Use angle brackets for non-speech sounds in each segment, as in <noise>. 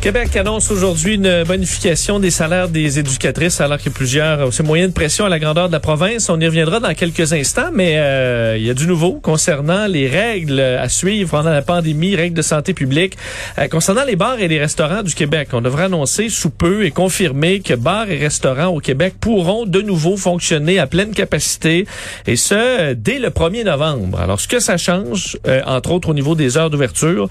Québec annonce aujourd'hui une bonification des salaires des éducatrices alors a plusieurs c'est moyen de pression à la grandeur de la province. On y reviendra dans quelques instants, mais euh, il y a du nouveau concernant les règles à suivre pendant la pandémie, règles de santé publique. Euh, concernant les bars et les restaurants du Québec, on devrait annoncer sous peu et confirmer que bars et restaurants au Québec pourront de nouveau fonctionner à pleine capacité et ce dès le 1er novembre. Alors ce que ça change, euh, entre autres au niveau des heures d'ouverture,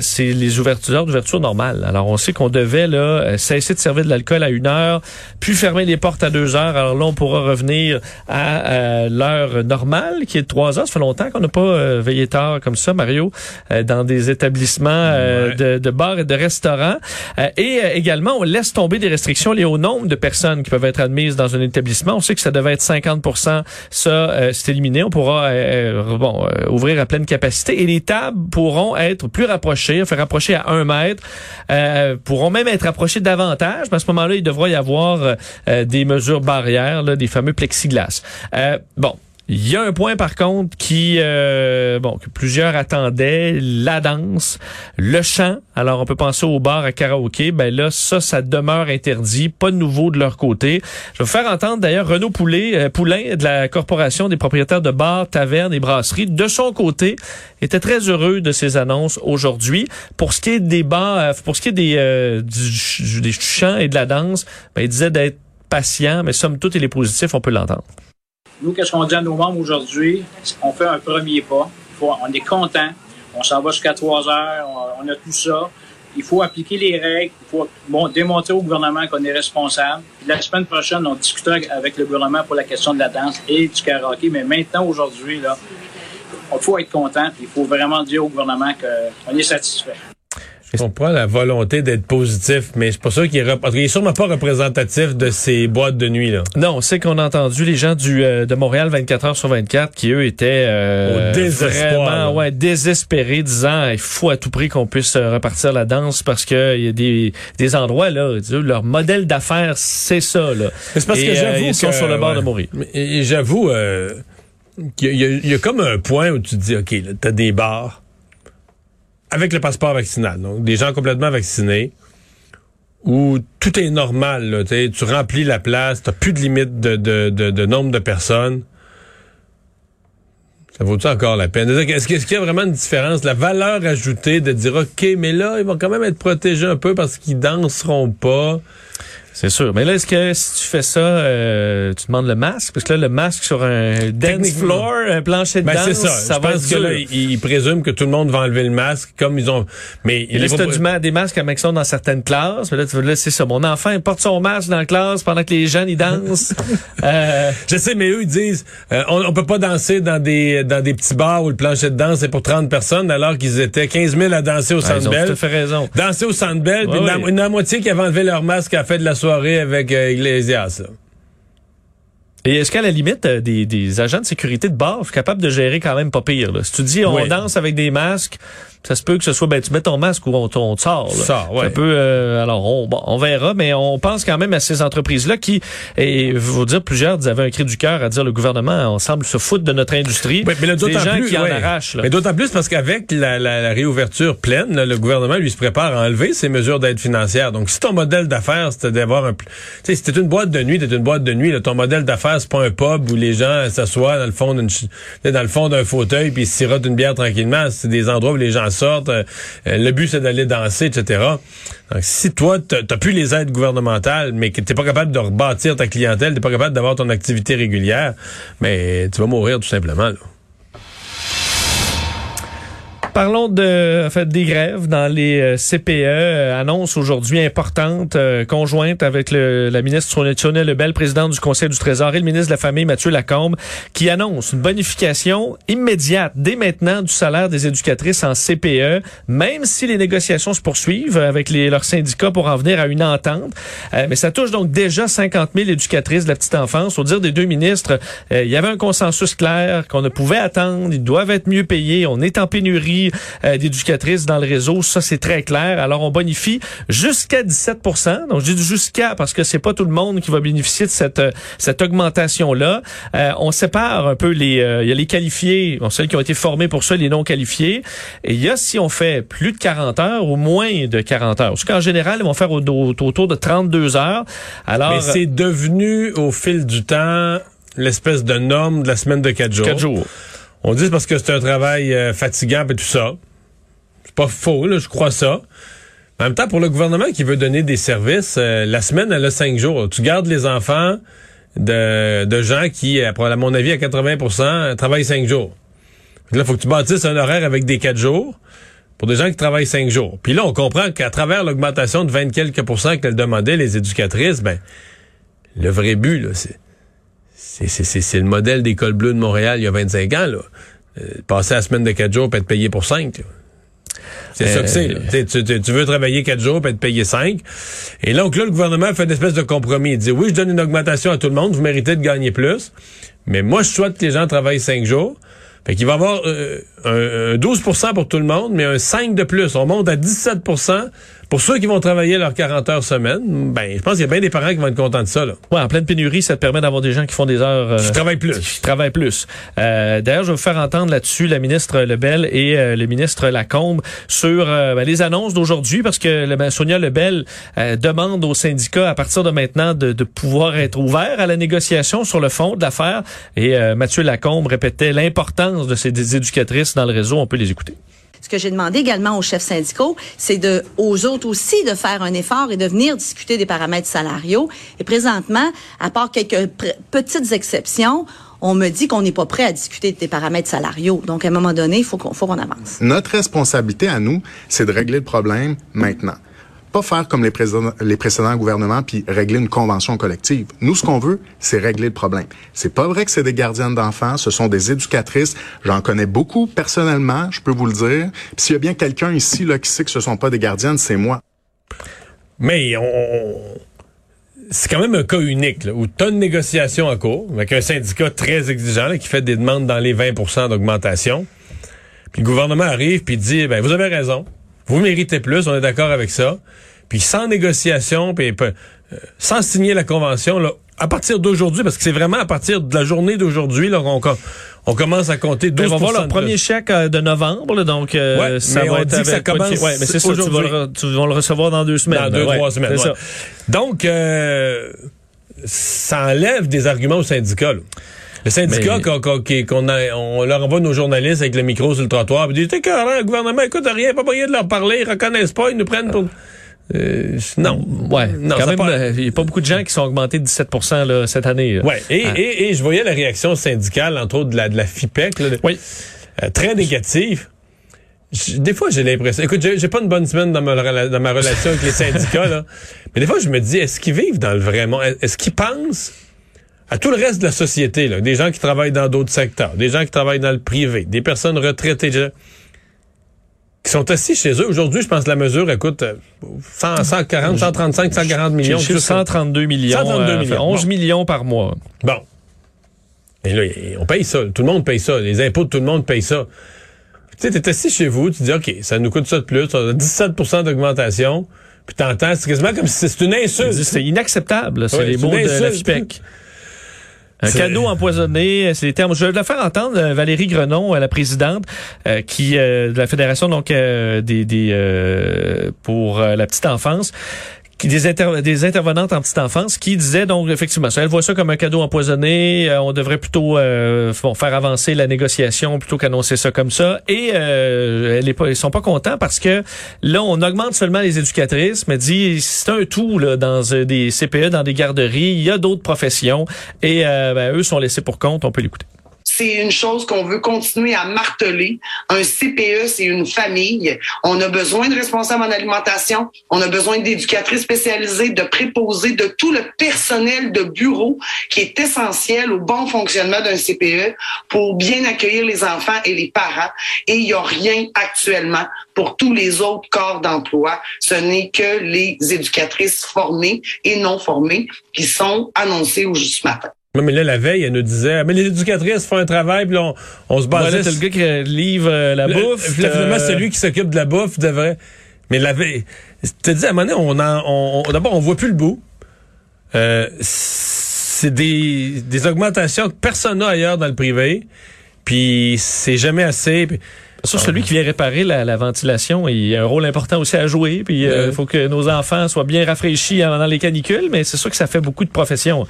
c'est les ouvertures, heures d'ouverture normales. Alors, on sait qu'on devait là euh, cesser de servir de l'alcool à une heure, puis fermer les portes à deux heures. Alors là, on pourra revenir à euh, l'heure normale, qui est de trois heures. Ça fait longtemps qu'on n'a pas euh, veillé tard comme ça, Mario, dans des établissements de, de, bars et de restaurants. et également, on laisse tomber des restrictions liées au nombre de personnes qui peuvent être admises dans un établissement. On sait que ça devait être 50% Ça, c'est éliminé. On pourra bon, ouvrir à pleine capacité. Et les tables pourront être plus rapprochées, faire rapprocher à un mètre. Euh, pourront même être approchés davantage. Mais à ce moment-là, il devra y avoir euh, euh, des mesures barrières, des fameux plexiglas. bon, il y a un point par contre qui euh, bon que plusieurs attendaient, la danse, le chant. Alors on peut penser au bar à karaoké, ben là ça ça demeure interdit, pas de nouveau de leur côté. Je vais vous faire entendre d'ailleurs Renaud Poulet, euh, Poulain de la corporation des propriétaires de bars, tavernes et brasseries de son côté était très heureux de ces annonces aujourd'hui. Pour ce qui est des bars, euh, pour ce qui est des du, des chants et de la danse, ben il disait d'être patient, mais somme toute il est positif, on peut l'entendre. Nous, qu'est-ce qu'on dit à nos membres aujourd'hui? On fait un premier pas. on est content. On s'en va jusqu'à trois heures. On, a tout ça. Il faut appliquer les règles. Il faut démontrer au gouvernement qu'on est responsable. la semaine prochaine, on discutera avec le gouvernement pour la question de la danse et du karaoké. Mais maintenant, aujourd'hui, là, il faut être content. Il faut vraiment dire au gouvernement qu'on est satisfait. Je comprends la volonté d'être positif, mais suis pas sûr qu'il est, est sûrement pas représentatif de ces boîtes de nuit là. Non, c'est qu'on a entendu les gens du euh, de Montréal 24 heures sur 24 qui eux étaient euh, vraiment ouais désespérés, disant il faut à tout prix qu'on puisse euh, repartir la danse parce que il y a des, des endroits là, leur modèle d'affaires c'est ça là. C'est parce que j'avoue ils sont sur le bord de mourir. Et j'avoue qu'il y, y, a comme un point où tu te dis ok, t'as des bars avec le passeport vaccinal, donc des gens complètement vaccinés, où tout est normal, là, tu remplis la place, t'as plus de limite de, de, de, nombre de personnes. Ça vaut-tu encore la peine? Est-ce qu'il y a vraiment une différence? La valeur ajoutée de dire, OK, mais là, ils vont quand même être protégés un peu parce qu'ils danseront pas? C'est sûr. Mais là, est-ce que si tu fais ça, euh, tu demandes le masque? Parce que là, le masque sur un dance floor, un plancher de ben, danse, c'est ça. ça Je va pense que là, ils, présument que tout le monde va enlever le masque, comme ils ont... Mais il reste du des masques à sont dans certaines classes. Mais là, tu veux c'est ça. Mon enfant, il porte son masque dans la classe pendant que les jeunes, ils dansent. <laughs> euh... Je sais, mais eux, ils disent, euh, on, on peut pas danser dans des dans des petits bars où le plancher de danse est pour 30 personnes, alors qu'ils étaient 15 000 à danser au Centre Bell. Fait raison. Danser au Centre Bell, puis une, la moitié qui avait enlevé leur masque à fait de la soirée avec euh, Iglesias. Et est-ce qu'à la limite, euh, des, des, agents de sécurité de bar sont capables de gérer quand même pas pire? Là? Si tu dis on danse avec des masques, ça se peut que ce soit ben tu mets ton masque ou on, on te sort. Là. Ça, ouais. Ça peut euh, alors on, bon, on verra, mais on pense quand même à ces entreprises-là qui, et vous dire plusieurs avaient un cri du cœur à dire le gouvernement on semble se foutre de notre industrie. mais là, des gens plus, qui en arrachent. Là. Mais d'autant plus parce qu'avec la, la, la, réouverture pleine, le gouvernement lui se prépare à enlever ses mesures d'aide financière. Donc si ton modèle d'affaires c'était d'avoir un, tu sais, c'était une boîte de nuit, t'es une boîte de nuit. Là, ton modèle d'affaires c'est pas un pub où les gens s'assoient dans le fond d'une, dans le fond d'un fauteuil puis sirotent une bière tranquillement. C'est des endroits où les gens sortent euh, le but, c'est d'aller danser, etc. Donc, si toi, t'as plus les aides gouvernementales, mais que t'es pas capable de rebâtir ta clientèle, t'es pas capable d'avoir ton activité régulière, mais tu vas mourir tout simplement. Là. Parlons de en fait, des grèves dans les euh, CPE. Euh, annonce aujourd'hui importante, euh, conjointe avec le, la ministre Sonia Lebel, présidente du Conseil du Trésor, et le ministre de la Famille, Mathieu Lacombe, qui annonce une bonification immédiate dès maintenant du salaire des éducatrices en CPE, même si les négociations se poursuivent avec les, leurs syndicats pour en venir à une entente. mais ça touche donc déjà 50 000 éducatrices de la petite enfance. Au dire des deux ministres, il y avait un consensus clair qu'on ne pouvait attendre. Ils doivent être mieux payés. On est en pénurie pénurie euh, d'éducatrices dans le réseau, ça c'est très clair. Alors on bonifie jusqu'à 17 Donc je dis jusqu'à parce que c'est pas tout le monde qui va bénéficier de cette cette augmentation là. on sépare un peu les il y a les qualifiés, bon, celles qui ont été formées pour ça, les non qualifiés. Et il y a si on fait plus de 40 heures ou moins de 40 heures. Parce qu'en général, ils vont faire autour de 32 heures. Alors, Mais c'est devenu au fil du temps l'espèce de norme de la semaine de 4 jours. 4 jours. On dit parce que c'est un travail euh, fatigant et tout ça. C'est pas faux, là, je crois ça. En même temps, pour le gouvernement qui veut donner des services, euh, la semaine, elle a 5 jours. Tu gardes les enfants de, de gens qui, à mon avis, à 80% travaillent 5 jours. Donc là, il faut que tu bâtisses un horaire avec des 4 jours pour des gens qui travaillent 5 jours. Puis là, on comprend qu'à travers l'augmentation de 20 quelques pourcents qu'elles demandaient, les éducatrices, ben, le vrai but, là, c'est c'est le modèle d'école bleue de Montréal il y a 25 ans. Là. Euh, passer la semaine de 4 jours et être payé pour 5. C'est ça que c'est. Euh. Tu, tu, veux travailler 4 jours et être payé 5. Et donc là, le gouvernement fait une espèce de compromis. Il dit, oui, je donne une augmentation à tout le monde, vous méritez de gagner plus, mais moi, je souhaite que les gens travaillent 5 jours. Fait qu'il va y avoir euh, un, 12% pour tout le monde, mais un 5 de plus. On monte à 17 pour ceux qui vont travailler leurs 40 heures semaine, ben, je pense qu'il y a bien des parents qui vont être contents de ça. Là. Ouais, en pleine pénurie, ça te permet d'avoir des gens qui font des heures... Euh, qui travaillent plus. Qui travaillent plus. Euh, D'ailleurs, je vais vous faire entendre là-dessus la ministre Lebel et euh, le ministre Lacombe sur euh, ben, les annonces d'aujourd'hui, parce que le, ben, Sonia Lebel demande aux syndicats, à partir de maintenant, de, de pouvoir être ouvert à la négociation sur le fond de l'affaire. Et Mathieu Lacombe répétait l'importance de ces éducatrices dans le réseau. On peut les écouter. Que j'ai demandé également aux chefs syndicaux, c'est de, aux autres aussi de faire un effort et de venir discuter des paramètres salariaux. Et présentement, à part quelques petites exceptions, on me dit qu'on n'est pas prêt à discuter des paramètres salariaux. Donc, à un moment donné, il faut qu'on faut qu'on avance. Notre responsabilité à nous, c'est de régler le problème maintenant pas faire comme les, précédents, gouvernements puis régler une convention collective. Nous, ce qu'on veut, c'est régler le problème. C'est pas vrai que c'est des gardiennes d'enfants, ce sont des éducatrices. J'en connais beaucoup personnellement, je peux vous le dire. Puis s'il y a bien quelqu'un ici là qui sait que ce sont pas des gardiennes, c'est moi. Mais on, c'est quand même un cas unique là, où tu as une négociation en cours avec un syndicat très exigeant qui fait des demandes dans les 20% d'augmentation. Puis le gouvernement arrive puis dit ben vous avez raison. Vous méritez plus, on est d'accord avec ça. Puis sans négociation, puis euh, sans signer la convention, là, à partir d'aujourd'hui, parce que c'est vraiment à partir de la journée d'aujourd'hui là qu'on on commence à compter 12 ben, On va voir le premier chèque euh, de novembre, donc euh, ça va être ça commence ouais, mais c'est ça, tu vas, le, tu vas, le, recevoir dans deux semaines. Dans deux, trois semaines. Ça. Donc, ça enlève des arguments aux syndicats. Le syndicat qu'on on leur envoie nos journalistes avec le micro sur le trottoir, puis dit t'es carré, le gouvernement écoute rien, pas moyen de leur parler, ils reconnaissent pas, ils nous prennent pour. Euh, non, ouais, non, quand même, euh, il n'y a pas beaucoup de gens qui sont augmentés de 17 là, cette année. Ouais, et, ah. et, et, je voyais la réaction syndicale, entre autres de la, de la FIPEC, là, oui. Euh, très négative. Des fois, j'ai l'impression. Écoute, j'ai pas une bonne semaine dans ma, dans ma relation avec les syndicats, là. <laughs> Mais des fois, je me dis, est-ce qu'ils vivent dans le vrai monde? Est-ce qu'ils pensent à tout le reste de la société, là, des gens qui travaillent dans d'autres secteurs, des gens qui travaillent dans le privé, des personnes retraitées qui sont assis chez eux. Aujourd'hui, je pense que la mesure coûte 100, 140, 135, 140 millions. 132 millions. 132 millions. 11 millions par mois. Bon. Et là, on paye ça. Tout le monde paye ça. Les impôts de tout le monde paye ça. Tu sais, t'es assis chez vous, tu dis, OK, ça nous coûte ça de plus, 17% d'augmentation. Puis t'entends, c'est quasiment comme si c'est une insulte. C'est inacceptable. C'est les mots de la FIPEC. Un cadeau empoisonné, c'est les termes. Je vais le faire entendre euh, Valérie Grenon, euh, la présidente, euh, qui de la fédération donc des, des pour la petite enfance, des, intervenantes en petite enfance qui disaient donc effectivement, elle voit ça comme un cadeau empoisonné. Euh, on devrait plutôt euh, faire avancer la négociation plutôt qu'annoncer ça comme ça. Et euh, elle sont pas contents parce que là, on augmente seulement les éducatrices, mais dit c'est un tout là dans des CPE, dans des garderies. Il y a d'autres professions et ben, eux sont laissés pour compte. On peut l'écouter c'est une chose qu'on veut continuer à marteler. Un CPE, c'est une famille. On a besoin de responsables en alimentation. On a besoin d'éducatrices spécialisées, de préposés, de tout le personnel de bureau qui est essentiel au bon fonctionnement d'un CPE pour bien accueillir les enfants et les parents. Et il n'y a rien actuellement pour tous les autres corps d'emploi. Ce n'est que les éducatrices formées et non formées qui sont annoncées au juste matin. Non, mais là, la veille, elle nous disait, ah, mais les éducatrices font un travail, puis là, on, on se basait... Voilà, t'as le gars qui euh, livre euh, la Le- bouffe. là, finalement, euh, celui qui s'occupe de la bouffe devrait... Mais la veille... Te dis, à un moment donné, on en, on, on- d'abord, on voit plus le bout. Euh, c'est des, des augmentations que personne n'a ailleurs dans le privé. Puis c'est jamais assez. Puis- Sur celui qui vient réparer la, la ventilation, il a un rôle important aussi à jouer. Puis il Ouais. faut que nos enfants soient bien rafraîchis pendant les canicules, mais c'est sûr que ça fait beaucoup de professions.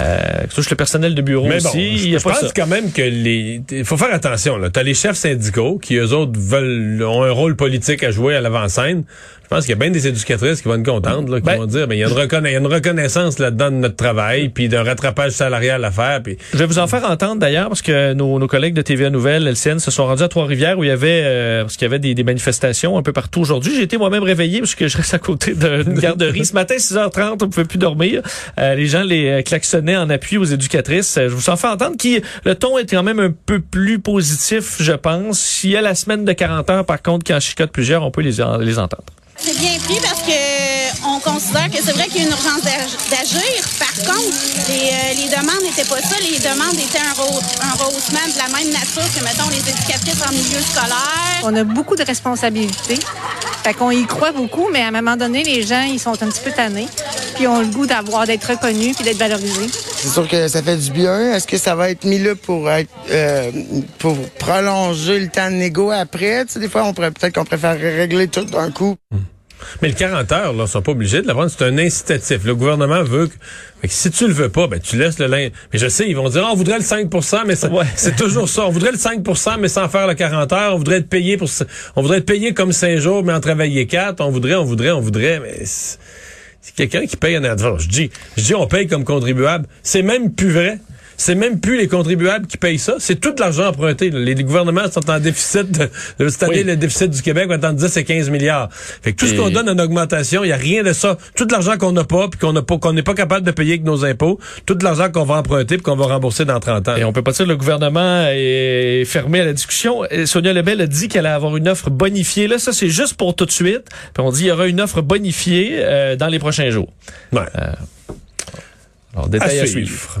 Euh, que touche le personnel de bureau Mais aussi. y je, a je pas pense ça. quand même que les. Il faut faire attention. Là, t'as les chefs syndicaux qui eux autres veulent ont un rôle politique à jouer à l'avant-scène. Je pense qu'il y a bien des éducatrices qui vont être contentes, là, qui Ben- vont dire, ben il y a une, reconna- il y a une reconnaissance là-dedans de notre travail, puis d'un rattrapage salarial à faire. Puis Je vais vous en faire entendre d'ailleurs parce que nos, nos collègues de TVA Nouvelle, LCN, se sont rendus à Trois-Rivières où il y avait euh, parce qu'il y avait des, des manifestations un peu partout aujourd'hui. J'ai été moi-même réveillé parce que je reste à côté d'une garderie. Ce matin, 6h30, on pouvait plus dormir. Euh, les gens les euh, klaxonnaient en appui aux éducatrices. Euh, Je vous en fais entendre qui le ton est quand même un peu plus positif, je pense. S'il y a la semaine de 40 heures, par contre, qui en chicote plusieurs, on peut les, les entendre. C'est bien pris parce que on considère que c'est vrai qu'il y a une urgence d'ag- d'agir. Par contre, les, euh, les demandes n'étaient pas ça. Les demandes étaient un, rehaussement de la même nature que, mettons, les éducatrices en milieu scolaire. On a beaucoup de responsabilités. Fait qu'on y croit beaucoup, mais à un moment donné, les gens, ils sont un petit peu tannés. Puis ont le goût d'avoir, d'être reconnus puis d'être valorisés. C'est sûr que ça fait du bien. Est-ce que ça va être mis là pour être euh, pour prolonger le temps de négo après? Tu sais, des fois, on pourrait peut-être qu'on préfère régler tout d'un coup. Mais le 40 heures, là, sont pas obligés de l'avoir. C'est un incitatif. Le gouvernement veut que, que si tu le veux pas, ben, tu laisses le linge. Mais je sais, ils vont dire, Ah, on voudrait le 5% mais Ouais. c'est toujours ça. On voudrait le 5% mais sans faire le 40 heures. On voudrait être payé pour, on voudrait être payé comme 5 jours, mais en travailler 4. On voudrait, on voudrait, on voudrait, mais c'est c'est quelqu'un qui paye en advance. Je dis, je dis, on paye comme contribuable. C'est même plus vrai. C'est même plus les contribuables qui payent ça. C'est tout l'argent emprunté. Les, gouvernements sont en déficit. De, cette année, Oui. le déficit du Québec va être entre 10 et 15 milliards. Fait que tout ce qu'on donne en augmentation, il y a rien de ça. Tout l'argent qu'on n'a pas, puis qu'on n'a pas, qu'on n'est pas capable de payer avec nos impôts, tout l'argent qu'on va emprunter, puis qu'on va rembourser dans 30 ans. Et on peut pas dire que le gouvernement est fermé à la discussion. Sonia Lebel a dit qu'elle allait avoir une offre bonifiée. Là, ça, c'est juste pour tout de suite. Puis on dit qu'il y aura une offre bonifiée euh, dans les prochains jours. Ouais. Alors, à détail à suivre. suivre.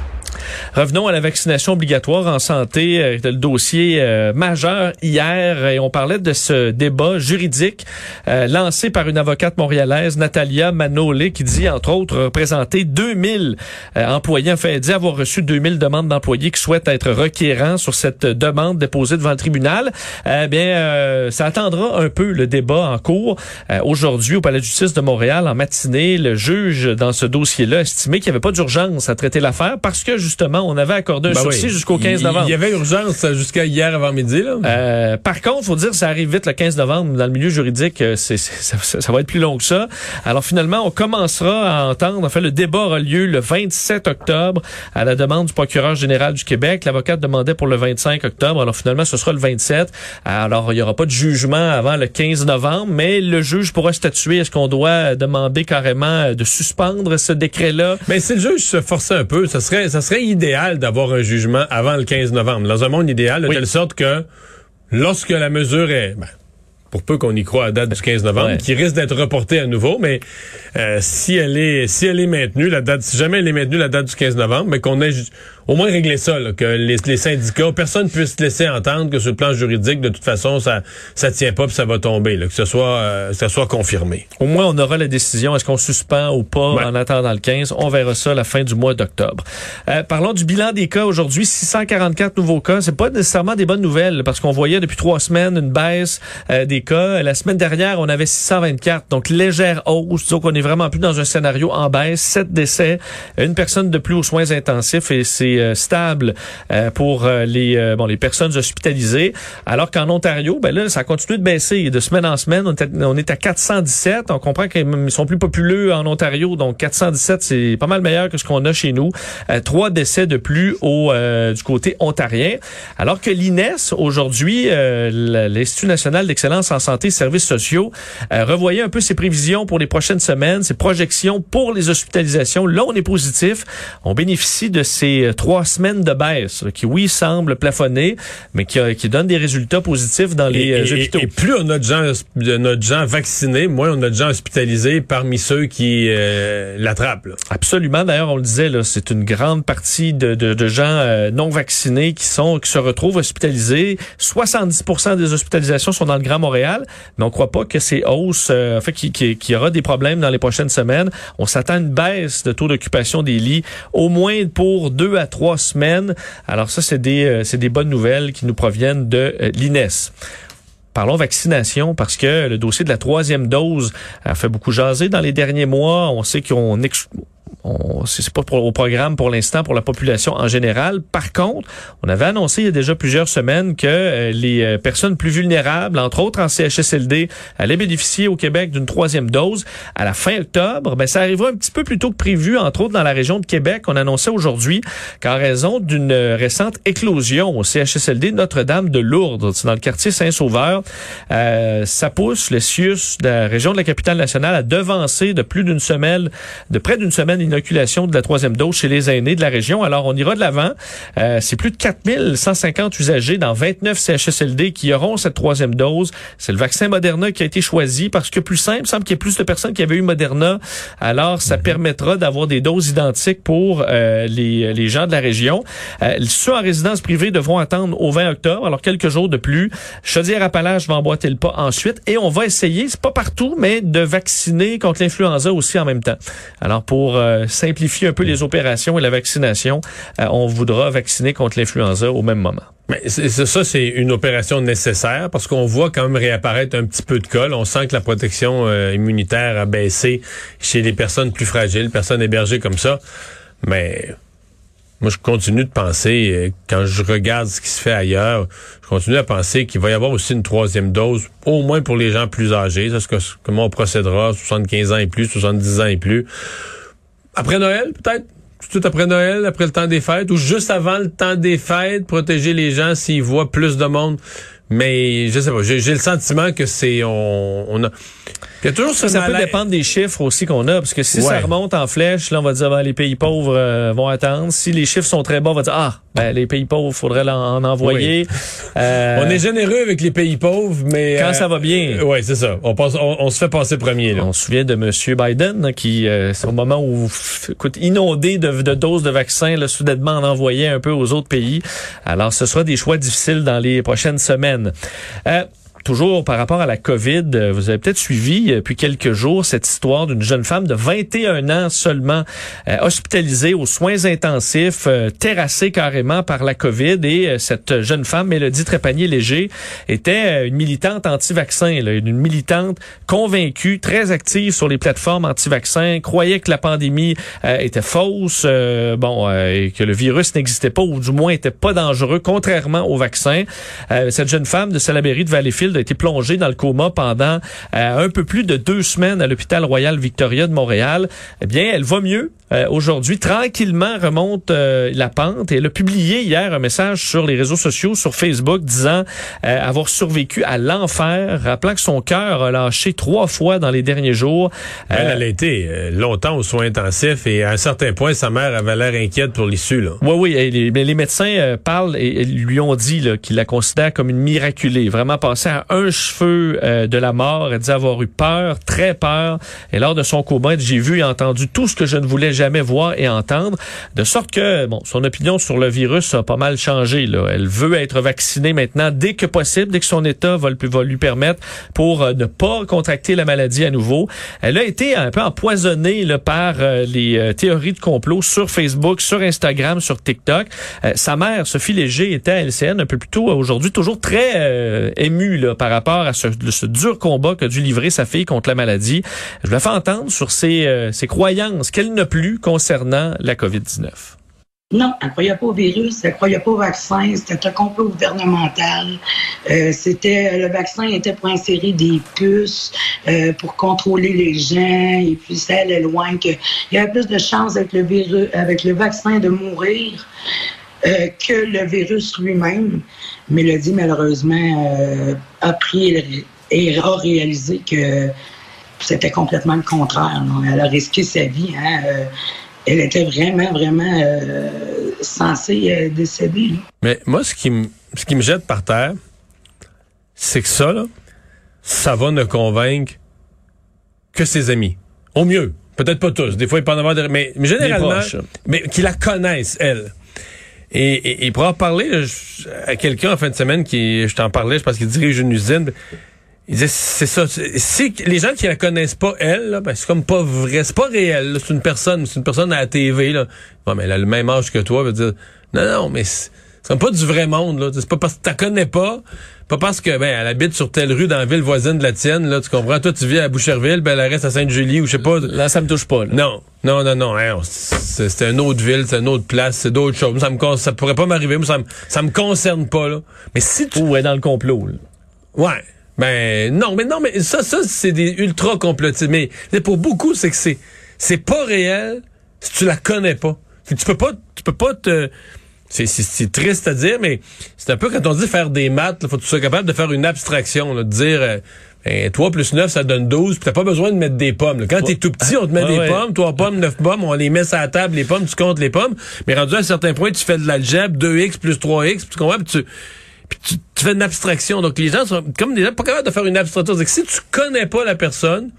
Revenons à la vaccination obligatoire en santé, euh, le dossier euh, majeur hier, et on parlait de ce débat juridique euh, lancé par une avocate montréalaise, Natalia Manolé, qui dit entre autres représenter 2000 euh, employés, enfin elle dit avoir reçu 2000 demandes d'employés qui souhaitent être requérants sur cette demande déposée devant le tribunal. Eh bien, ça attendra un peu le débat en cours. Aujourd'hui, au Palais de justice de Montréal, en matinée, le juge dans ce dossier-là a estimé qu'il n'y avait pas d'urgence à traiter l'affaire parce que justement, on avait accordé un Ben sursis oui. jusqu'au 15 Il- novembre. Il y avait urgence jusqu'à hier avant midi, là. Euh, par contre, faut dire, ça arrive vite le 15 novembre dans le milieu juridique. euh, ça, ça- ça va être plus long que ça. Alors finalement, on commencera à entendre. En fait, le débat aura lieu le 27 octobre à la demande du procureur général du Québec. L'avocate demandait pour le 25 octobre. Alors finalement, ce sera le 27. Alors il y aura pas de jugement avant le 15 novembre, mais le juge pourra statuer. Est-ce qu'on doit demander carrément de suspendre ce décret-là? Mais si le juge se forçait un peu, ça serait, ça serait idéal d'avoir un jugement avant le 15 novembre. Dans un monde idéal, de Oui. telle sorte que lorsque la mesure est, ben, pour peu qu'on y croit à la date du 15 novembre, Ouais. qui risque d'être reportée à nouveau, mais euh, si elle est, si elle est maintenue, la date, si jamais elle est maintenue la date du 15 novembre, mais qu'on ait au moins réglé ça, là, que les, les syndicats, personne puisse laisser entendre que sur le plan juridique, de toute façon, ça, ça tient pas puis ça va tomber, là, que ce soit, euh, que ça soit confirmé. Au moins, on aura la décision. Est-ce qu'on suspend ou pas Ouais. en attendant le 15? On verra ça à la fin du mois d'octobre. Euh, parlons du bilan des cas aujourd'hui. 644 nouveaux cas. C'est pas nécessairement des bonnes nouvelles parce qu'on voyait depuis trois semaines une baisse euh, des cas. La semaine dernière, on avait 624. Donc, légère hausse. Disons qu'on est vraiment plus dans un scénario en baisse. Sept décès. Une personne de plus aux soins intensifs et c'est euh, stable euh, pour euh, les, bon, les personnes hospitalisées. Alors qu'en Ontario, ben là, ça continue de baisser. De semaine en semaine, on est à, on est à 417. On comprend qu'ils sont plus populeux en Ontario, donc 417, c'est pas mal meilleur que ce qu'on a chez nous. Trois décès de plus au euh, du côté ontarien. Alors que l'INES, aujourd'hui, euh, l'Institut national d'excellence en santé et services sociaux, euh, revoyait un peu ses prévisions pour les prochaines semaines, ses projections pour les hospitalisations. Là, on est positif. On bénéficie de ces trois semaines de baisse, qui oui semble plafonner, mais qui, donne des résultats positifs dans les Et, euh, et- hôpitaux. et plus on a de gens, de notre gens vaccinés, moins on a de gens hospitalisés parmi ceux qui euh, l'attrapent. là. Absolument. D'ailleurs, on le disait, là, c'est une grande partie de, de, de gens euh, non vaccinés qui sont qui se retrouvent hospitalisés. 70% des hospitalisations sont dans le Grand Montréal, mais on croit pas que ces hausses, euh, en fait, qu'il qui, qui y aura des problèmes dans les prochaines semaines. On s'attend à une baisse de taux d'occupation des lits, au moins pour deux à trois semaines. Alors ça, c'est des euh, c'est des bonnes nouvelles qui nous proviennent de euh, l'INES. Parlons vaccination parce que le dossier de la troisième dose a fait beaucoup jaser dans les derniers mois. On sait qu'on ex- c'est pas pour- au programme pour l'instant pour la population en général. Par contre, on avait annoncé il y a déjà plusieurs semaines que euh, les euh, personnes plus vulnérables, entre autres en CHSLD, allaient bénéficier au Québec d'une troisième dose à la fin octobre. Ben, ça arrivera un petit peu plus tôt que prévu, entre autres dans la région de Québec. On annonçait aujourd'hui qu'en raison d'une euh, récente éclosion au CHSLD Notre-Dame de Lourdes, c'est dans le quartier Saint-Sauveur, euh, ça pousse le CIUS de la région de la capitale nationale à devancer de plus d'une semaine, de près d'une semaine l'inoculation de la troisième dose chez les aînés de la région. Alors, on ira de l'avant. Euh, c'est plus de 4150 usagers dans 29 CHSLD qui auront cette troisième dose. C'est le vaccin Moderna qui a été choisi parce que plus simple, il semble qu'il y ait plus de personnes qui avaient eu Moderna. Alors, ça permettra d'avoir des doses identiques pour euh, les, les gens de la région. Euh, ceux en résidence privée devront attendre au 20 octobre, alors quelques jours de plus. Chaudière-Appalaches va emboîter le pas ensuite et on va essayer, c'est pas partout, mais de vacciner contre l'influenza aussi en même temps. Alors, pour euh, simplifier un peu les opérations et la vaccination, euh, on voudra vacciner contre l'influenza au même moment. Mais ça, c'est une opération nécessaire parce qu'on voit quand même réapparaître un petit peu de cas. là. On sent que la protection euh, immunitaire a baissé chez les personnes plus fragiles, personnes hébergées comme ça. Mais moi, je continue de penser, euh, quand je regarde ce qui se fait ailleurs, je continue à penser qu'il va y avoir aussi une troisième dose, au moins pour les gens plus âgés. C'est que- comment on procédera, 75 ans et plus, 70 ans et plus. Après Noël, peut-être? Tout après Noël, après le temps des fêtes, ou juste avant le temps des fêtes, protéger les gens s'ils voient plus de monde. Mais je sais pas, j'ai le sentiment que c'est on, on a qu'il y a toujours ce Ça peut dépendre des chiffres aussi qu'on a, parce que si Ouais. ça remonte en flèche, là, on va dire, ben, les pays pauvres euh, vont attendre. Si les chiffres sont très bas, on va dire, ah, ben, les pays pauvres, faudrait l'en- en envoyer. Euh, On est généreux avec les pays pauvres, mais Quand euh, ça va bien. ouais, c'est ça. On, pense, on, on se fait passer premier là. On se souvient de M. Biden, qui, euh, c'est au moment où, écoute, inondé de, de doses de vaccins, là, soudainement en envoyait un peu aux autres pays. Alors, ce sera des choix difficiles dans les prochaines semaines. Toujours par rapport à la COVID, euh, vous avez peut-être suivi euh, depuis quelques jours cette histoire d'une jeune femme de 21 ans seulement euh, hospitalisée aux soins intensifs, euh, terrassée carrément par la COVID. Et euh, cette jeune femme, Mélodie Trépanier-Léger, était euh, une militante anti-vaccin, une militante convaincue, très active sur les plateformes anti-vaccins, croyait que la pandémie était fausse, bon, et que le virus n'existait pas ou du moins était pas dangereux, contrairement au vaccin. Cette jeune femme de Salaberry de Valleyfield a été plongée dans le coma pendant euh, un peu plus de deux semaines à l'hôpital Royal Victoria de Montréal. Eh bien, elle va mieux. Euh, Aujourd'hui, tranquillement remonte euh, la pente et elle a publié hier un message sur les réseaux sociaux, sur Facebook, disant euh, avoir survécu à l'enfer, rappelant que son cœur a lâché trois fois dans les derniers jours. Elle, Euh, elle a été euh, longtemps aux soins intensifs et à un certain point, sa mère avait l'air inquiète pour l'issue. Oui, oui, et les, mais les médecins euh, parlent et, et lui ont dit qu'ils la considèrent comme une miraculée, vraiment passée à un cheveu euh, de la mort. Elle dit avoir eu peur, très peur. Et lors de son elle dit, j'ai vu et entendu tout ce que je ne voulais jamais voir et entendre, de sorte que bon, son opinion sur le virus a pas mal changé. Là. Elle veut être vaccinée maintenant dès que possible, dès que son état va, lui permettre pour euh, ne pas contracter la maladie à nouveau. Elle a été un peu empoisonnée là, par euh, les euh, théories de complot sur Facebook, sur Instagram, sur TikTok. Sa mère, Sophie Léger, était à LCN un peu plus tôt aujourd'hui, toujours très émue là, par rapport à ce, dur combat qu'a dû livrer sa fille contre la maladie. Je la fais entendre sur ses, ses croyances qu'elle n'a plus concernant la COVID-19? Non, elle ne croyait pas au virus, elle ne croyait pas au vaccin, c'était un complot gouvernemental. Euh, c'était le vaccin était pour insérer des puces euh, pour contrôler les gens et puis ça allait loin que il y avait plus de chances avec le virus avec le vaccin de mourir euh, que le virus lui-même. Mélodie malheureusement a pris et a réalisé que c'était complètement le contraire. non? Elle a risqué sa vie. Hein, euh, elle était vraiment, vraiment euh, censé euh, décéder. là. Mais moi, ce qui me ce qui me jette par terre, c'est que ça, là, ça va ne convaincre que ses amis. Au mieux. Peut-être pas tous. Des fois, il peut en avoir des... Mais, mais généralement, mais qui la connaissent, elle. Et, et, et pour en parler là, à quelqu'un en fin de semaine, qui, je t'en parlais, je pense qu'il dirige une usine, il disait, c'est ça. Si les gens qui la connaissent pas, elle, ben, c'est comme pas vrai, c'est pas réel. C'est une personne, c'est une personne à la TV. Là. Bon, mais elle a le même âge que toi, veut dire. Non, non, mais c'est comme pas du vrai monde. là. C'est pas parce que tu la connais pas, pas parce que ben elle habite sur telle rue dans la ville voisine de la tienne. Là, tu comprends? Toi, tu vis à Boucherville, ben elle reste à Sainte-Julie ou je sais pas. Là, ça me touche pas. là. Non, non, non, non. hein, c'est c'est une autre ville, c'est une autre place, c'est d'autres choses. Ça me ça pourrait pas m'arriver, moi ça me ça me concerne pas là. Mais si tu Ou est dans le complot. là. Ouais. Ben non, mais non, mais ça, ça c'est des ultra complotistes. Mais mais pour beaucoup, c'est que c'est c'est pas réel si tu la connais pas. Tu peux pas, tu peux pas te. C'est, c'est, c'est triste à dire, mais c'est un peu quand on dit faire des maths, il faut que tu sois capable de faire une abstraction, là, de dire euh, ben, 3 plus 9, ça donne 12, puis t'as pas besoin de mettre des pommes. là. Quand t'es tout petit, on te met des ouais. pommes, 3 pommes, 9 pommes, on les met sur la table, les pommes, tu comptes les pommes, mais rendu à un certain point, tu fais de l'algèbre, 2x plus 3x, puis tu comprends, puis tu, puis tu, tu fais une abstraction. Donc les gens sont comme des gens pas capables de faire une abstraction. C'est que si tu connais pas la personne,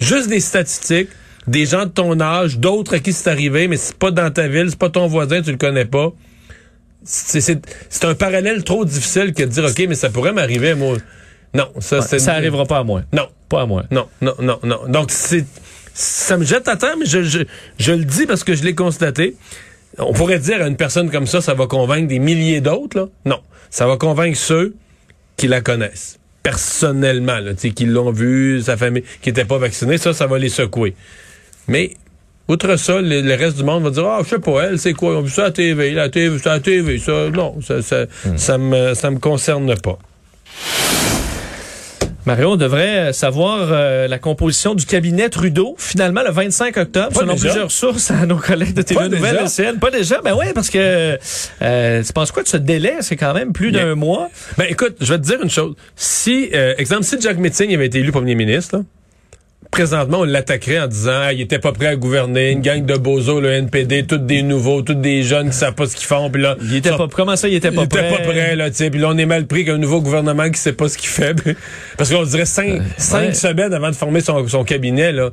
juste des statistiques, des gens de ton âge, d'autres à qui c'est arrivé, mais c'est pas dans ta ville, c'est pas ton voisin, tu le connais pas. C'est, c'est, c'est un parallèle trop difficile que de dire OK, mais ça pourrait m'arriver, moi. Non, ça, c'est Ça arrivera pas à moi. Non, Pas à moi. non, non, non, non. Donc, c'est, ça me jette à terre, mais je, je, je le dis parce que je l'ai constaté. On pourrait dire à une personne comme ça, ça va convaincre des milliers d'autres, là. Non. Ça va convaincre ceux qui la connaissent. Personnellement, là, qui l'ont vu, sa famille, qui n'était pas vaccinée, ça, ça va les secouer. Mais, outre ça, le, le reste du monde va dire, ah, je sais pas, elle, c'est quoi? Ils ont vu ça à la TV, la TV, ça à la TV, ça, non, ça, ça, ça me, ça me concerne pas. Mario, on devrait euh, savoir euh, la composition du cabinet Trudeau, finalement, le 25 octobre, Pas selon déjà? plusieurs sources à nos collègues de TV déjà? LCN. Pas déjà? Ben oui, parce que euh, tu penses quoi de ce délai? C'est quand même plus d'un mois. Ben écoute, je vais te dire une chose. Si, euh, exemple, si Jack Metzing avait été élu premier ministre, là, présentement, on l'attaquerait en disant ah, il était pas prêt à gouverner, une gang de bozos, le NPD, tous des nouveaux, tous des jeunes qui savent pas ce qu'ils font. Puis là, Il était pas, comment ça, il était il pas était prêt? pas prêt, là. Puis là, on est mal pris qu'un nouveau gouvernement qui sait pas ce qu'il fait. <laughs> Parce qu'on dirait cinq, cinq Euh, ouais. semaines avant de former son, son cabinet, là.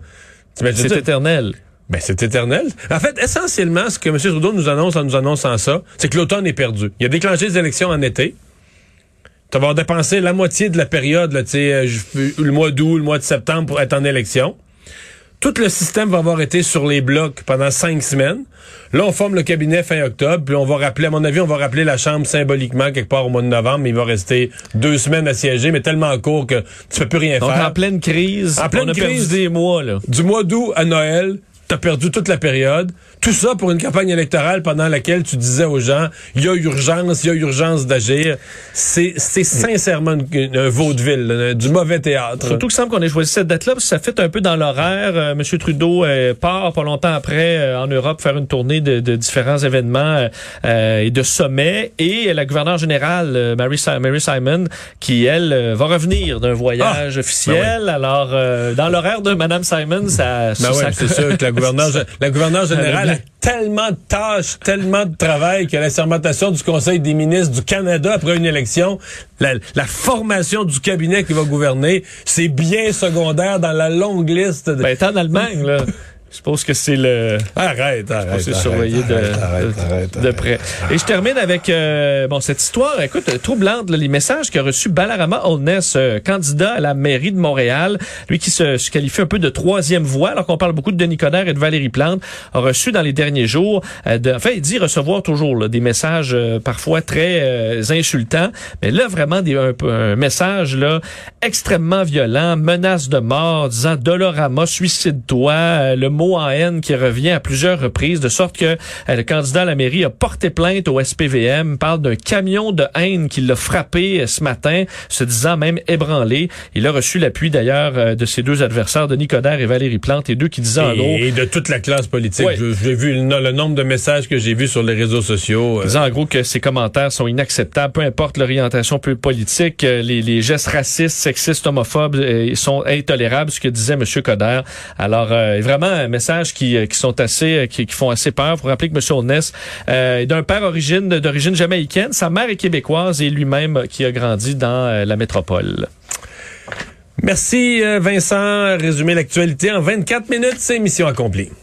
C'est éternel. Ben, c'est éternel. En fait, essentiellement, ce que M. Trudeau nous annonce en nous annonçant ça, c'est que l'automne est perdu. Il a déclenché les élections en été. Tu vas avoir dépensé la moitié de la période, là, tu sais, euh, le mois d'août, le mois de septembre pour être en élection. Tout le système va avoir été sur les blocs pendant cinq semaines. Là, on forme le cabinet fin octobre, puis on va rappeler, à mon avis, on va rappeler la Chambre symboliquement quelque part au mois de novembre, mais il va rester deux semaines à siéger, mais tellement court que tu peux plus rien Donc, faire. en pleine crise, En pleine on a crise. perdu des mois, là. Du mois d'août à Noël, t'as perdu toute la période. Tout ça pour une campagne électorale pendant laquelle tu disais aux gens, il y a urgence, il y a urgence d'agir. C'est, c'est sincèrement une- un vaudeville, là, du mauvais théâtre. Surtout qu'il semble qu'on ait choisi cette date-là, parce que ça fait un peu dans l'horaire. Monsieur Trudeau euh, part pas longtemps après euh, en Europe faire une tournée de, de différents événements euh, et de sommets. Et la gouverneure générale, Mary, Mary Simon, qui, elle, va revenir d'un voyage officiel. Alors, euh, dans l'horaire de Madame Simon, ça... Ben ça- ouais, ça- c'est sûr que la <laughs> gouverneure, la gouverneure générale a Elle tellement de tâches, tellement de travail que la sermentation du Conseil des ministres du Canada après une élection, la, la formation du cabinet qui va gouverner, c'est bien secondaire dans la longue liste. De... Ben, en Allemagne, là, <laughs> je suppose que c'est le... arrête, arrête. C'est arrête, surveillé de, arrête, arrête, de- arrête, de près. Et je termine avec euh, bon cette histoire, écoute, euh, troublante, là, les messages qu'a reçu Balarama Holness, euh, candidat à la mairie de Montréal, lui qui se, se qualifie un peu de troisième voie, alors qu'on parle beaucoup de Denis Coderre et de Valérie Plante, a reçu dans les derniers jours, euh, de, enfin, il dit recevoir toujours là, des messages euh, parfois très euh, insultants, mais là vraiment des, un, un message là extrêmement violent, menace de mort, disant Dolorama, suicide-toi, le mot en haine qui revient à plusieurs reprises, de sorte que euh, le candidat à la mairie a porté plainte au SPVM, parle d'un camion de haine qui l'a frappé euh, ce matin, se disant même ébranlé. Il a reçu l'appui d'ailleurs euh, de ses deux adversaires, Denis Coderre et Valérie Plante, et deux qui disaient en gros... Et, et de toute la classe politique. Ouais. J'ai vu le, le nombre de messages que j'ai vus sur les réseaux sociaux. euh, disant en gros que ces commentaires sont inacceptables, peu importe l'orientation politique, euh, les, les gestes racistes, sexistes, homophobes sont intolérables, ce que disait M. Coder. Alors, euh, vraiment, messages qui, euh, qui sont assez, euh, qui, qui font assez peur. Faut rappeler que M. Holness euh, est d'un père origine, d'origine jamaïcaine. Sa mère est québécoise et lui-même qui a grandi dans la métropole. Merci Vincent. Résumer l'actualité en 24 minutes, c'est mission accomplie.